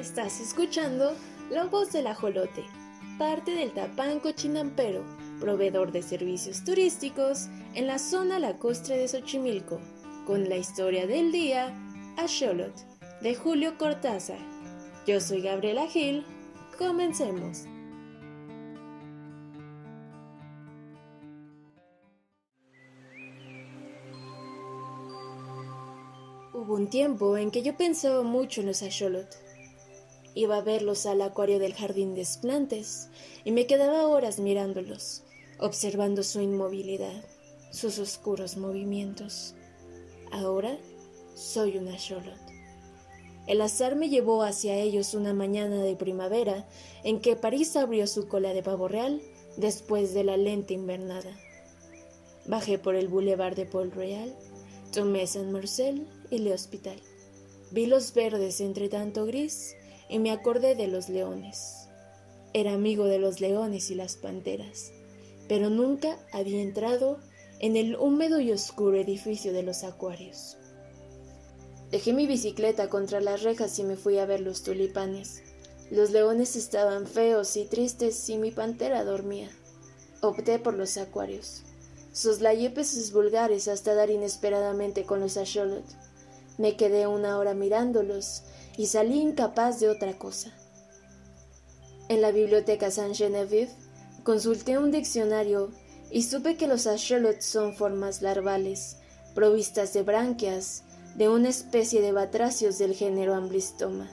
Estás escuchando La Voz del Ajolote, parte del Tapanco Chinampero, proveedor de servicios turísticos en la zona lacustre de Xochimilco, con la historia del día Axolot, de Julio Cortázar. Yo soy Gabriela Gil, comencemos. Hubo un tiempo en que yo pensaba mucho en los axolot. Iba a verlos al acuario del jardín de esplantes y me quedaba horas mirándolos, observando su inmovilidad, sus oscuros movimientos. Ahora soy una axolot. El azar me llevó hacia ellos una mañana de primavera en que París abrió su cola de pavo real después de la lenta invernada. Bajé por el boulevard de Paul Royal, tomé San Marcel y Le Hospital. Vi los verdes entre tanto gris y me acordé de los leones. Era amigo de los leones y las panteras, pero nunca había entrado en el húmedo y oscuro edificio de los acuarios. Dejé mi bicicleta contra las rejas y me fui a ver los tulipanes. Los leones estaban feos y tristes y mi pantera dormía. Opté por los acuarios. Soslayé peces vulgares hasta dar inesperadamente con los axolot. Me quedé una hora mirándolos y salí incapaz de otra cosa. En la biblioteca Saint Genevieve consulté un diccionario y supe que los axolots son formas larvales, provistas de branquias, de una especie de batracios del género Amblystoma.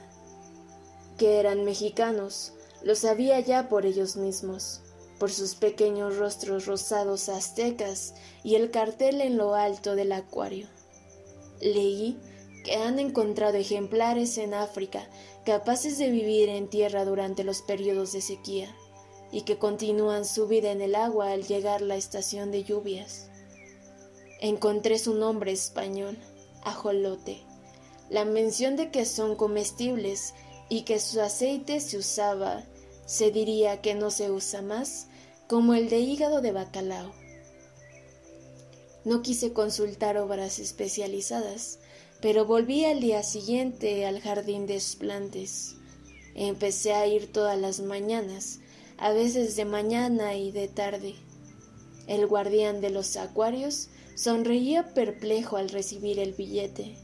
Que eran mexicanos, lo sabía ya por ellos mismos, por sus pequeños rostros rosados aztecas y el cartel en lo alto del acuario. Leí que han encontrado ejemplares en África capaces de vivir en tierra durante los periodos de sequía y que continúan su vida en el agua al llegar la estación de lluvias. Encontré su nombre español, ajolote, la mención de que son comestibles y que su aceite se usaba, se diría que no se usa más, como el de hígado de bacalao. No quise consultar obras especializadas, pero volví al día siguiente al jardín de esplantes. Empecé a ir todas las mañanas, a veces de mañana y de tarde. El guardián de los acuarios sonreía perplejo al recibir el billete.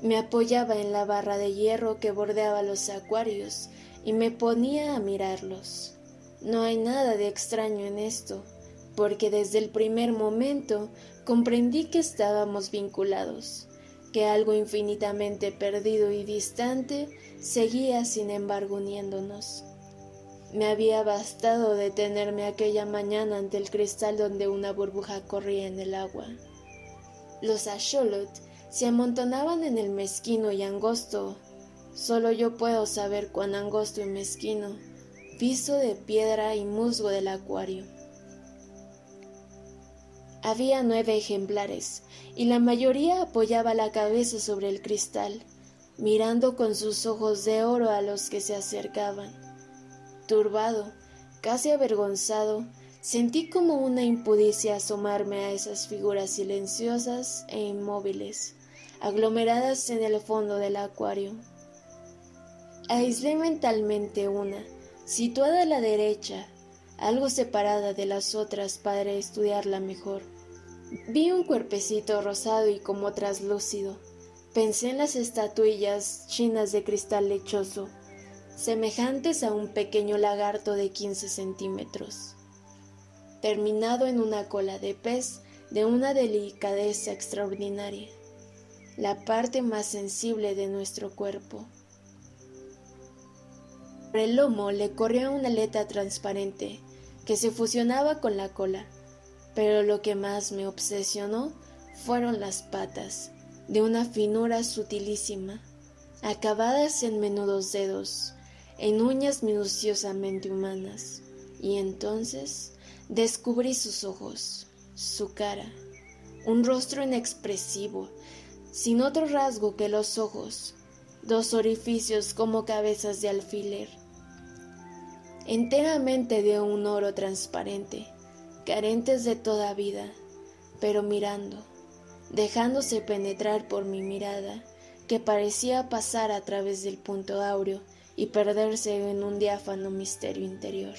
Me apoyaba en la barra de hierro que bordeaba los acuarios y me ponía a mirarlos. No hay nada de extraño en esto, porque desde el primer momento comprendí que estábamos vinculados que algo infinitamente perdido y distante seguía sin embargo uniéndonos. Me había bastado detenerme aquella mañana ante el cristal donde una burbuja corría en el agua. Los axolot se amontonaban en el mezquino y angosto. Solo yo puedo saber cuán angosto y mezquino, piso de piedra y musgo del acuario. Había nueve ejemplares, y la mayoría apoyaba la cabeza sobre el cristal, mirando con sus ojos de oro a los que se acercaban. Turbado, casi avergonzado, sentí como una impudicia asomarme a esas figuras silenciosas e inmóviles, aglomeradas en el fondo del acuario. Aislé mentalmente una, situada a la derecha, algo separada de las otras para estudiarla mejor. Vi un cuerpecito rosado y como traslúcido. Pensé en las estatuillas chinas de cristal lechoso, semejantes a un pequeño lagarto de 15 centímetros, terminado en una cola de pez de una delicadeza extraordinaria, la parte más sensible de nuestro cuerpo. Por el lomo le corría una aleta transparente que se fusionaba con la cola pero lo que más me obsesionó fueron las patas, de una finura sutilísima, acabadas en menudos dedos, en uñas minuciosamente humanas, y entonces descubrí sus ojos, su cara, un rostro inexpresivo, sin otro rasgo que los ojos, dos orificios como cabezas de alfiler, enteramente de un oro transparente, carentes de toda vida, pero mirando, dejándose penetrar por mi mirada, que parecía pasar a través del punto áureo y perderse en un diáfano misterio interior.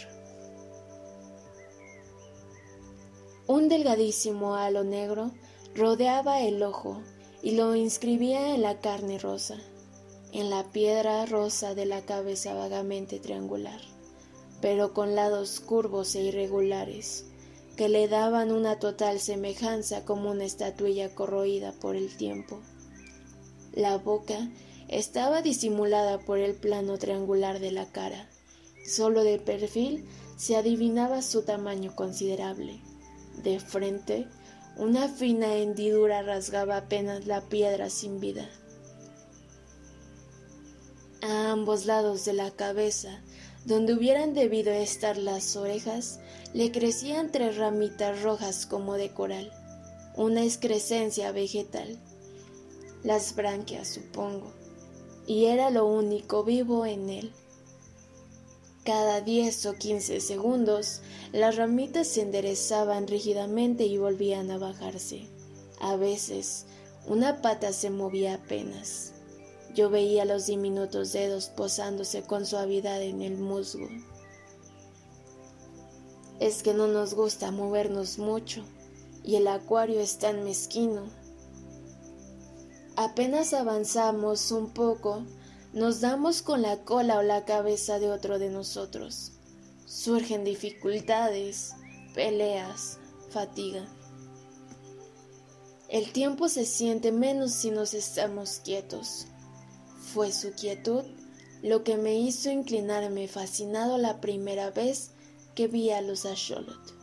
Un delgadísimo halo negro rodeaba el ojo y lo inscribía en la carne rosa, en la piedra rosa de la cabeza vagamente triangular, pero con lados curvos e irregulares, que le daban una total semejanza como una estatuilla corroída por el tiempo. La boca estaba disimulada por el plano triangular de la cara. Solo de perfil se adivinaba su tamaño considerable. De frente, una fina hendidura rasgaba apenas la piedra sin vida. A ambos lados de la cabeza, donde hubieran debido estar las orejas, le crecían tres ramitas rojas como de coral, una excrescencia vegetal. Las branquias, supongo, y era lo único vivo en él. Cada diez o quince segundos, las ramitas se enderezaban rígidamente y volvían a bajarse. A veces, una pata se movía apenas. Yo veía los diminutos dedos posándose con suavidad en el musgo. Es que no nos gusta movernos mucho y el acuario es tan mezquino. Apenas avanzamos un poco, nos damos con la cola o la cabeza de otro de nosotros. Surgen dificultades, peleas, fatiga. El tiempo se siente menos si nos estamos quietos. Fue su quietud lo que me hizo inclinarme fascinado la primera vez que vi a los Asholot.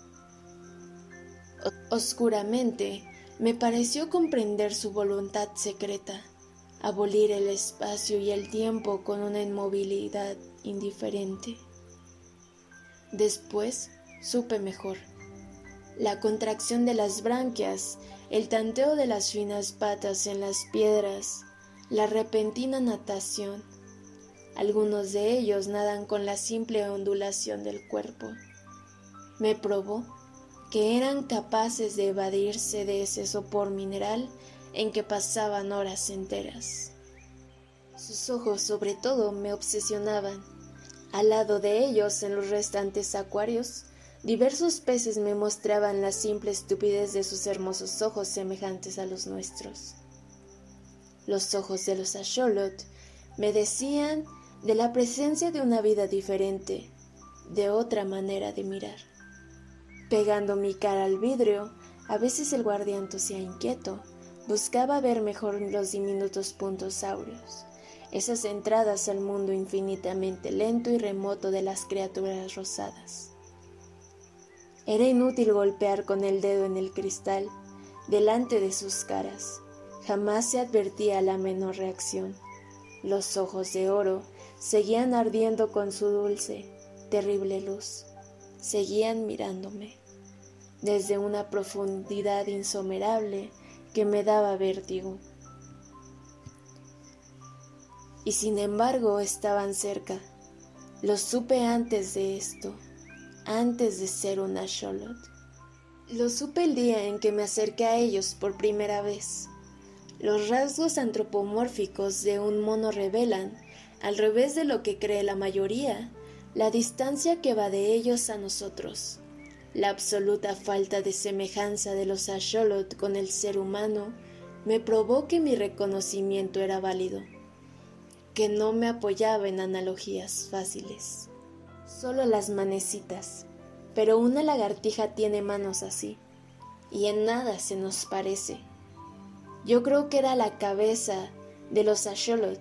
Oscuramente me pareció comprender su voluntad secreta abolir el espacio y el tiempo con una inmovilidad indiferente. Después supe mejor. La contracción de las branquias, el tanteo de las finas patas en las piedras, la repentina natación. Algunos de ellos nadan con la simple ondulación del cuerpo. Me probó que eran capaces de evadirse de ese sopor mineral en que pasaban horas enteras. Sus ojos sobre todo me obsesionaban. Al lado de ellos, en los restantes acuarios, diversos peces me mostraban la simple estupidez de sus hermosos ojos semejantes a los nuestros. Los ojos de los Asholot me decían de la presencia de una vida diferente, de otra manera de mirar. Pegando mi cara al vidrio, a veces el guardián tosía inquieto, Buscaba ver mejor los diminutos puntos áureos, esas entradas al mundo infinitamente lento y remoto de las criaturas rosadas. Era inútil golpear con el dedo en el cristal delante de sus caras. Jamás se advertía la menor reacción. Los ojos de oro seguían ardiendo con su dulce, terrible luz. Seguían mirándome. Desde una profundidad insomerable que me daba vértigo. Y sin embargo estaban cerca. Lo supe antes de esto, antes de ser una Charlotte. Lo supe el día en que me acerqué a ellos por primera vez. Los rasgos antropomórficos de un mono revelan, al revés de lo que cree la mayoría, la distancia que va de ellos a nosotros. La absoluta falta de semejanza de los Asholot con el ser humano me probó que mi reconocimiento era válido, que no me apoyaba en analogías fáciles. Solo las manecitas, pero una lagartija tiene manos así, y en nada se nos parece. Yo creo que era la cabeza de los Asholot,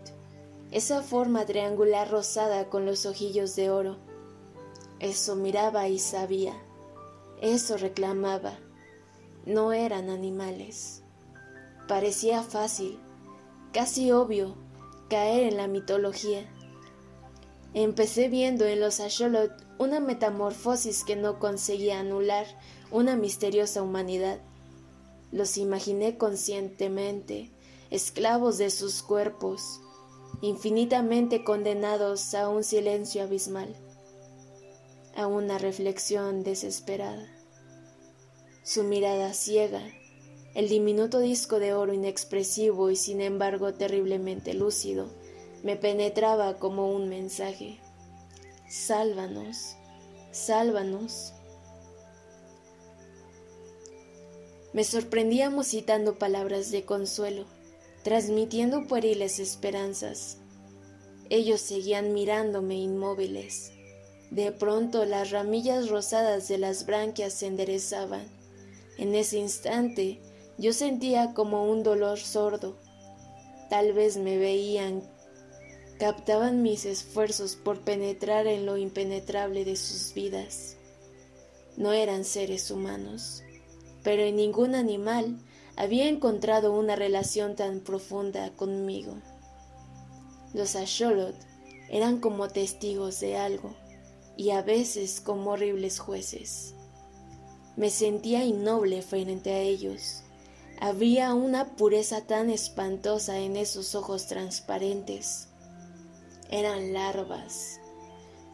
esa forma triangular rosada con los ojillos de oro. Eso miraba y sabía. Eso reclamaba. No eran animales. Parecía fácil, casi obvio, caer en la mitología. Empecé viendo en los Asholot una metamorfosis que no conseguía anular una misteriosa humanidad. Los imaginé conscientemente, esclavos de sus cuerpos, infinitamente condenados a un silencio abismal a una reflexión desesperada. Su mirada ciega, El diminuto disco de oro inexpresivo y sin embargo terriblemente lúcido me penetraba como un mensaje. Sálvanos, sálvanos. Me sorprendía musitando palabras de consuelo, transmitiendo pueriles esperanzas. Ellos seguían mirándome inmóviles. De pronto las ramillas rosadas de las branquias se enderezaban. En ese instante yo sentía como un dolor sordo. Tal vez me veían, captaban mis esfuerzos por penetrar en lo impenetrable de sus vidas. No eran seres humanos pero en ningún animal había encontrado una relación tan profunda conmigo. Los Asholot eran como testigos de algo y a veces como horribles jueces. Me sentía innoble frente a ellos. Había una pureza tan espantosa en esos ojos transparentes. Eran larvas.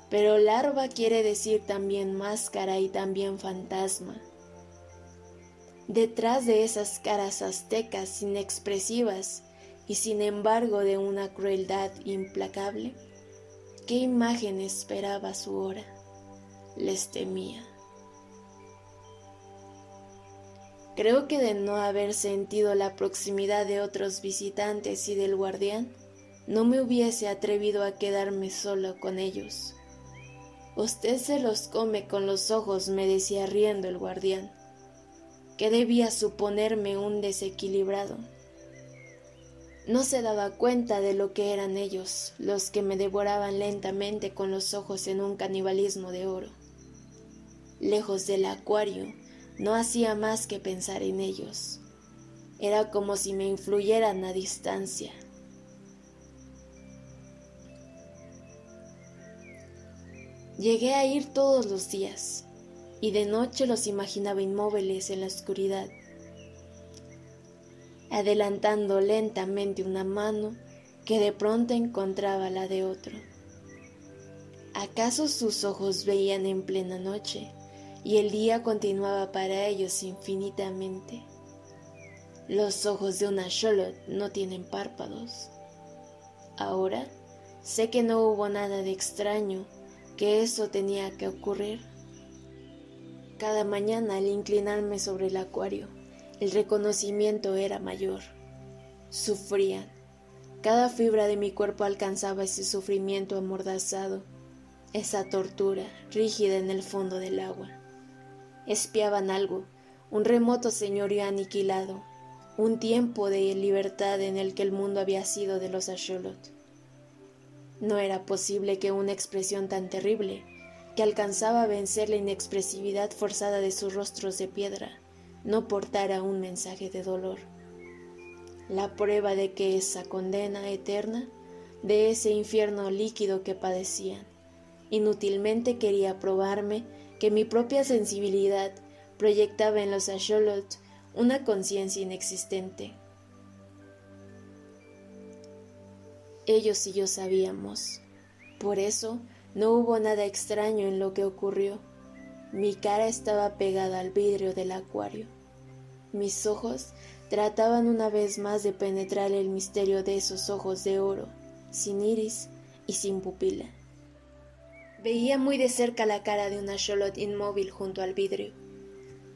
Pero larva quiere decir también máscara y también fantasma. Detrás de esas caras aztecas inexpresivas y sin embargo de una crueldad implacable, ¿qué imagen esperaba su hora? Les temía. Creo que de no haber sentido la proximidad de otros visitantes y del guardián, no me hubiese atrevido a quedarme solo con ellos. Usted se los come con los ojos, me decía riendo el guardián que debía suponerme un desequilibrado. No se daba cuenta de lo que eran ellos, los que me devoraban lentamente con los ojos en un canibalismo de oro. Lejos del acuario, no hacía más que pensar en ellos. Era como si me influyeran a distancia. Llegué a ir todos los días, y de noche los imaginaba inmóviles en la oscuridad, adelantando lentamente una mano que de pronto encontraba la de otro. ¿Acaso sus ojos veían en plena noche y el día continuaba para ellos infinitamente? Los ojos de una Charlotte no tienen párpados. Ahora sé que no hubo nada de extraño, que eso tenía que ocurrir. Cada mañana al inclinarme sobre el acuario, el reconocimiento era mayor. Sufrían. Cada fibra de mi cuerpo alcanzaba ese sufrimiento amordazado, esa tortura rígida en el fondo del agua. Espiaban algo, un remoto señorío aniquilado, un tiempo de libertad en el que el mundo había sido de los Asholot. No era posible que una expresión tan terrible que alcanzaba a vencer la inexpresividad forzada de sus rostros de piedra, no portara un mensaje de dolor. La prueba de que esa condena eterna, de ese infierno líquido que padecían, inútilmente quería probarme que mi propia sensibilidad proyectaba en los Asholot una conciencia inexistente. Ellos y yo sabíamos. Por eso no hubo nada extraño en lo que ocurrió. Mi cara estaba pegada al vidrio del acuario. Mis ojos trataban una vez más de penetrar el misterio de esos ojos de oro, sin iris y sin pupila. Veía muy de cerca la cara de una Charlotte inmóvil junto al vidrio,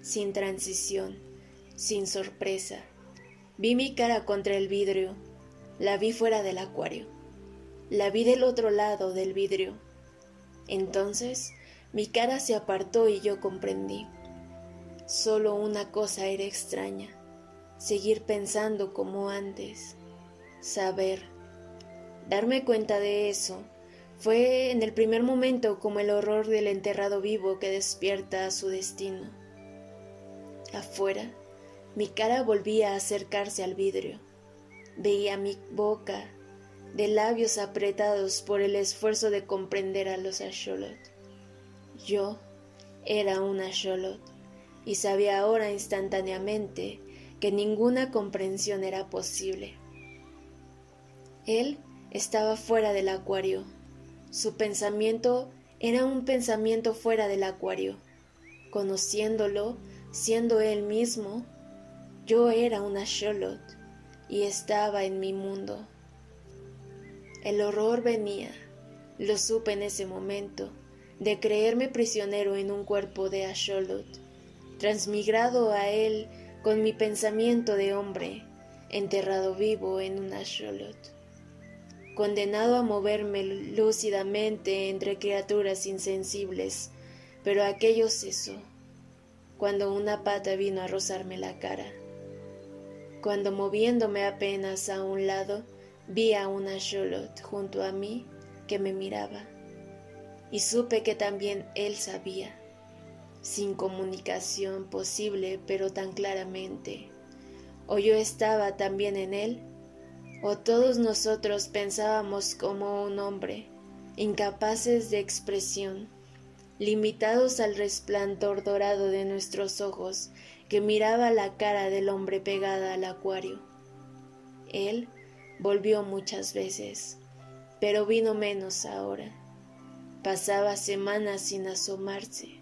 sin transición, sin sorpresa. Vi mi cara contra el vidrio, la vi fuera del acuario, la vi del otro lado del vidrio entonces mi cara se apartó y yo comprendí. Solo una cosa era extraña, seguir pensando como antes, saber. Darme cuenta de eso fue en el primer momento como el horror del enterrado vivo que despierta a su destino. Afuera, mi cara volvía a acercarse al vidrio. Veía mi boca de labios apretados por el esfuerzo de comprender a los Asholot. Yo era un Asholot y sabía ahora instantáneamente que ninguna comprensión era posible. Él estaba fuera del acuario. Su pensamiento era un pensamiento fuera del acuario. Conociéndolo, siendo él mismo, Yo era una Charlotte y estaba en mi mundo. El horror venía, lo supe en ese momento, de creerme prisionero en un cuerpo de Asholot, transmigrado a él con mi pensamiento de hombre, enterrado vivo en un Asholot, condenado a moverme lúcidamente entre criaturas insensibles, pero aquello cesó, cuando una pata vino a rozarme la cara, cuando moviéndome apenas a un lado, vi a una Charlotte junto a mí que me miraba y supe que también él sabía, sin comunicación posible pero tan claramente, o yo estaba también en él, o todos nosotros pensábamos como un hombre, incapaces de expresión, limitados al resplandor dorado de nuestros ojos que miraba la cara del hombre pegada al acuario. Él volvió muchas veces, pero vino menos ahora Pasaba semanas sin asomarse.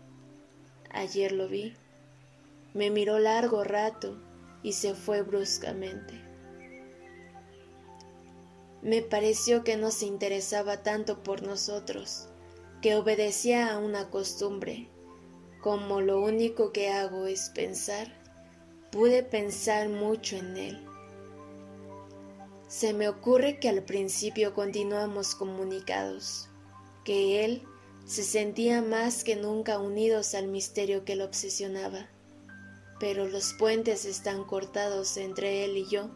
Ayer lo vi. Me miró largo rato y se fue bruscamente. Me pareció que no se interesaba tanto por nosotros, que obedecía a una costumbre. Como lo único que hago es pensar, pude pensar mucho en él. Se me ocurre que al principio continuamos comunicados que él se sentía más que nunca unidos al misterio que lo obsesionaba. Pero los puentes están cortados entre él y yo.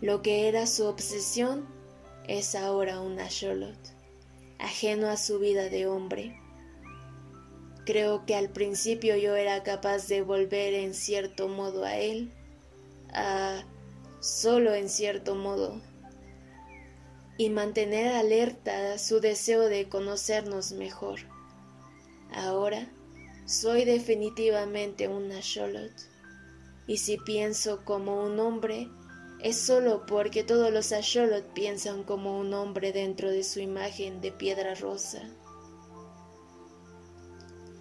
Lo que era su obsesión es ahora una Charlotte, ajeno a su vida de hombre. Creo que al principio yo era capaz de volver en cierto modo a él, a solo en cierto modo y mantener alerta su deseo de conocernos mejor. Ahora soy definitivamente una Charlotte, y si pienso como un hombre, es solo porque todos los Charlotte piensan como un hombre dentro de su imagen de piedra rosa.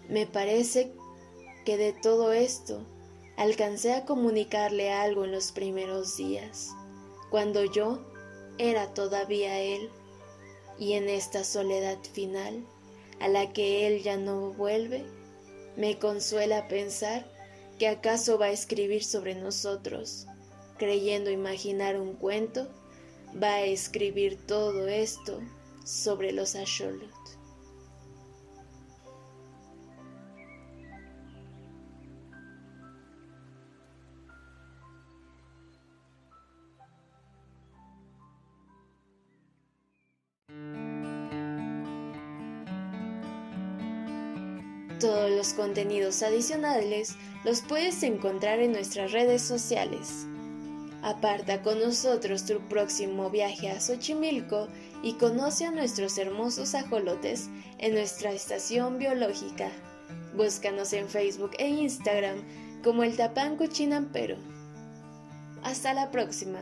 Me parece que de todo esto alcancé a comunicarle algo en los primeros días, cuando yo era todavía él, y en esta soledad final, a la que él ya no vuelve, me consuela pensar que acaso va a escribir sobre nosotros, creyendo imaginar un cuento, va a escribir todo esto sobre los Asholot. Todos los contenidos adicionales los puedes encontrar en nuestras redes sociales. Aparta con nosotros tu próximo viaje a Xochimilco y conoce a nuestros hermosos ajolotes en nuestra estación biológica. Búscanos en Facebook e Instagram como el Tapanco Chinampero. Hasta la próxima.